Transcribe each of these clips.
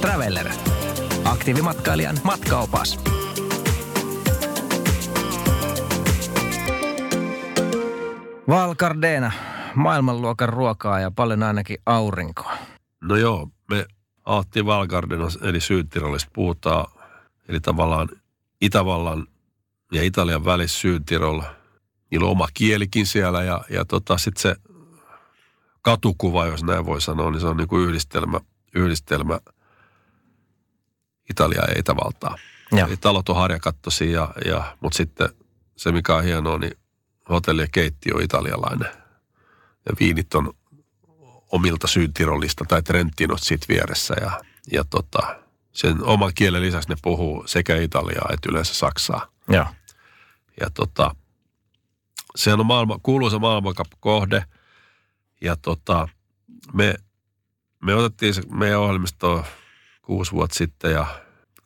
Traveller. Aktiivimatkailijan matkaopas. Valkardena, maailmanluokan ruokaa ja paljon ainakin aurinkoa. No joo, me Aatti Valgardena, eli Syytirolista puhutaan, eli tavallaan Itävallan ja Italian välissä Syytirol. Niillä on oma kielikin siellä ja, ja tota, sitten se katukuva, jos näin voi sanoa, niin se on niin kuin yhdistelmä, yhdistelmä Italiaa ja Itävaltaa. Ja. Eli talot on harjakattoisia, ja, ja, mutta sitten se mikä on hienoa, niin hotelli ja keittiö on italialainen. Ja viinit on omilta Syytirolista tai Trentinosta siitä vieressä. Ja, ja tota, sen oman kielen lisäksi ne puhuu sekä italiaa että yleensä saksaa. Ja, ja tota, se on maailma, kuuluisa maailmankap-kohde. Ja tota, me, me otettiin se meidän ohjelmistoon kuusi vuotta sitten ja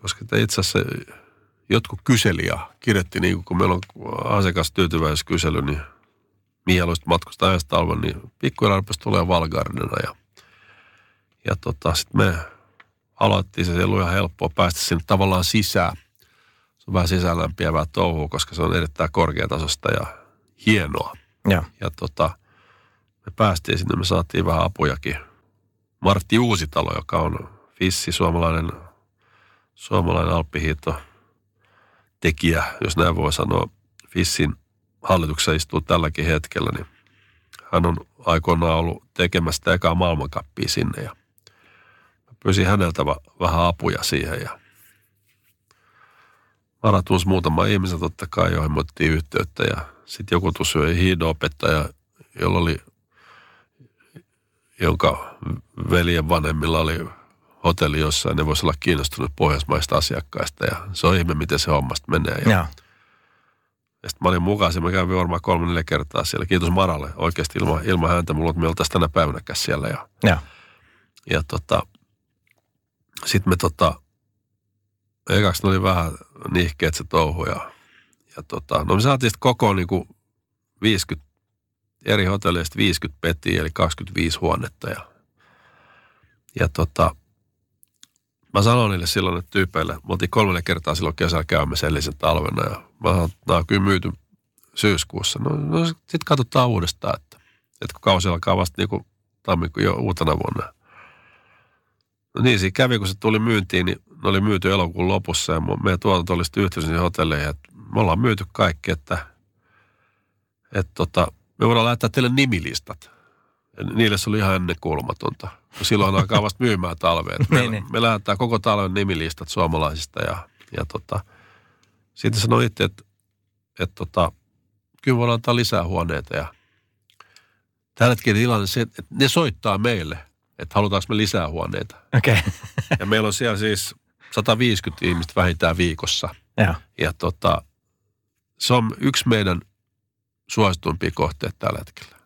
koska itse asiassa jotkut kyseli ja kirjoitti, niin kun meillä on asiakastyytyväisyyskysely, niin mihin haluaisit matkustaa ensi talven, niin pikkuhiljaa rupesi tulee Valgardena ja, ja tota, sitten me aloittiin se, se oli ihan helppoa päästä sinne tavallaan sisään. Se on vähän sisäänlämpiävää touhua, koska se on erittäin korkeatasosta ja hienoa. ja. Ja tota, me päästiin sinne, me saatiin vähän apujakin. Martti Uusitalo, joka on Fissi, suomalainen, suomalainen alppihiito tekijä, jos näin voi sanoa, Fissin hallituksessa istuu tälläkin hetkellä, niin hän on aikoinaan ollut tekemässä ekaa maailmankappia sinne ja pyysin häneltä vähän apuja siihen ja varatunsi muutama ihmisen totta kai, joihin me yhteyttä ja sitten joku tuossa hiidoopettaja, jolla oli, jonka veljen vanhemmilla oli hotelli jossain, ne voisi olla kiinnostunut pohjoismaista asiakkaista ja se on ihme, miten se hommasta menee. Ja, ja. ja sitten mä olin mukaan, mä kävin varmaan kolme neljä kertaa siellä. Kiitos Maralle, oikeasti ilman, ilman häntä mulla me oltaisiin tänä päivänäkään siellä. Ja, ja. ja tota, sitten me tota, ekaksi oli vähän nihkeet se touhu ja, ja tota, no me saatiin sitten koko niin kuin 50, eri hotelleista 50 petiä, eli 25 huonetta ja, ja tota, mä sanoin niille silloin että tyypeille, me oltiin kolmelle kertaa silloin kesällä käymässä edellisen talvena ja mä sanoin, että on kyllä myyty syyskuussa. No, no sitten katsotaan uudestaan, että, että kun kausi alkaa vasta niin kuin tammikuun jo uutena vuonna. No niin, siinä kävi, kun se tuli myyntiin, niin ne oli myyty elokuun lopussa ja meidän tuotanto oli sitten yhteydessä hotelleihin, että me ollaan myyty kaikki, että, että tota, me voidaan lähettää teille nimilistat. Niille se oli ihan ennen kuulumatonta. Silloin alkaa vasta myymään talvea. Me, niin, niin. me lähdetään koko talven nimilistat suomalaisista ja, ja tota, sitten sanoi itse, että, että tota, kyllä voidaan antaa lisää huoneita ja tällä hetkellä tilanne se, että ne soittaa meille, että halutaanko me lisää huoneita. Okay. ja meillä on siellä siis 150 ihmistä vähintään viikossa. Ja, ja tota, se on yksi meidän suosituimpia kohteita tällä hetkellä.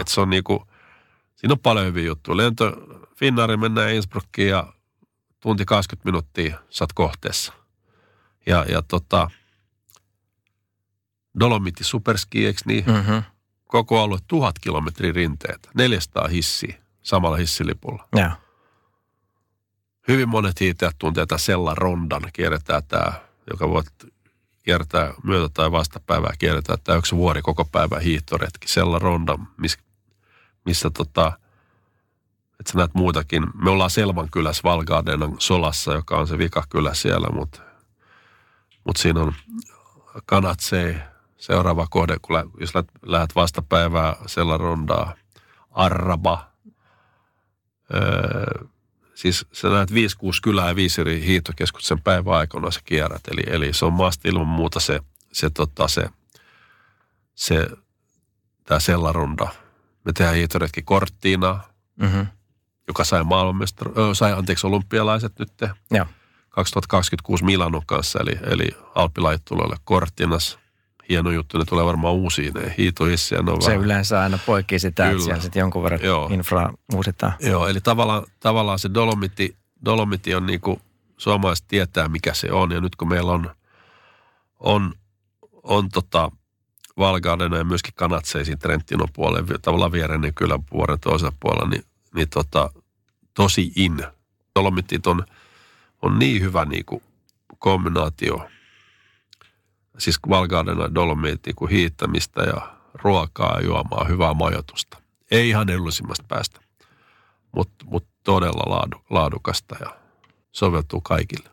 että se on niinku, siinä on paljon hyviä juttuja. Lento Finnari mennään Innsbruckiin ja tunti 20 minuuttia saat kohteessa. Ja, ja tota, Dolomitti Superski, eikö niin? mm-hmm. Koko alue tuhat kilometrin rinteet, 400 hissiä samalla hissilipulla. Ja. Hyvin monet hiitäjät tuntee tätä Sella Rondan, kierretään tämä, joka voi kiertää myötä- tai vastapäivää, kierretään tämä yksi vuori koko päivän hiihtoretki. Sella Ronda, missä, missä tota, että sä näet muitakin. Me ollaan Selvan kylässä Valgardenan solassa, joka on se vikakylä siellä, mutta mut siinä on Kanatsei, seuraava kohde, kun lä, jos lähdet vastapäivää Sella Rondaa, Arraba. Öö, siis sä näet 5-6 kylää ja viisi eri hiihtokeskus sen päivän aikana sä kierrät. Eli, eli se on maasta ilman muuta se, se, tota, se, se tämä Sellarunda. Me tehdään hiihtoretki Korttiina, mm-hmm joka sai maailmanmestari, sai anteeksi olympialaiset nyt. Ja. 2026 Milanon kanssa, eli, eli Alppilait tulee Korttinas. Hieno juttu, ne tulee varmaan uusiin, ne hiitohissiä. Ne Se vähän... yleensä aina poikii sitä, Kyllä. että siellä sitten jonkun verran Joo. infra uusitaan. Joo, eli tavallaan, tavallaan se Dolomiti, Dolomiti on niin kuin, suomalaiset tietää mikä se on, ja nyt kun meillä on, on, on tota, Valgaardena ja myöskin Kanatseisin Trenttinon puolelle, tavallaan viereinen kylän puolen toisella puolella, niin niin tota, tosi in. Dolomitit on on niin hyvä niin kuin kombinaatio. Siis Valgaardena ja Dolomiitin kuin hiittämistä ja ruokaa ja juomaa, hyvää majoitusta. Ei ihan edullisimmästä päästä, mutta mut todella laadu, laadukasta ja soveltuu kaikille.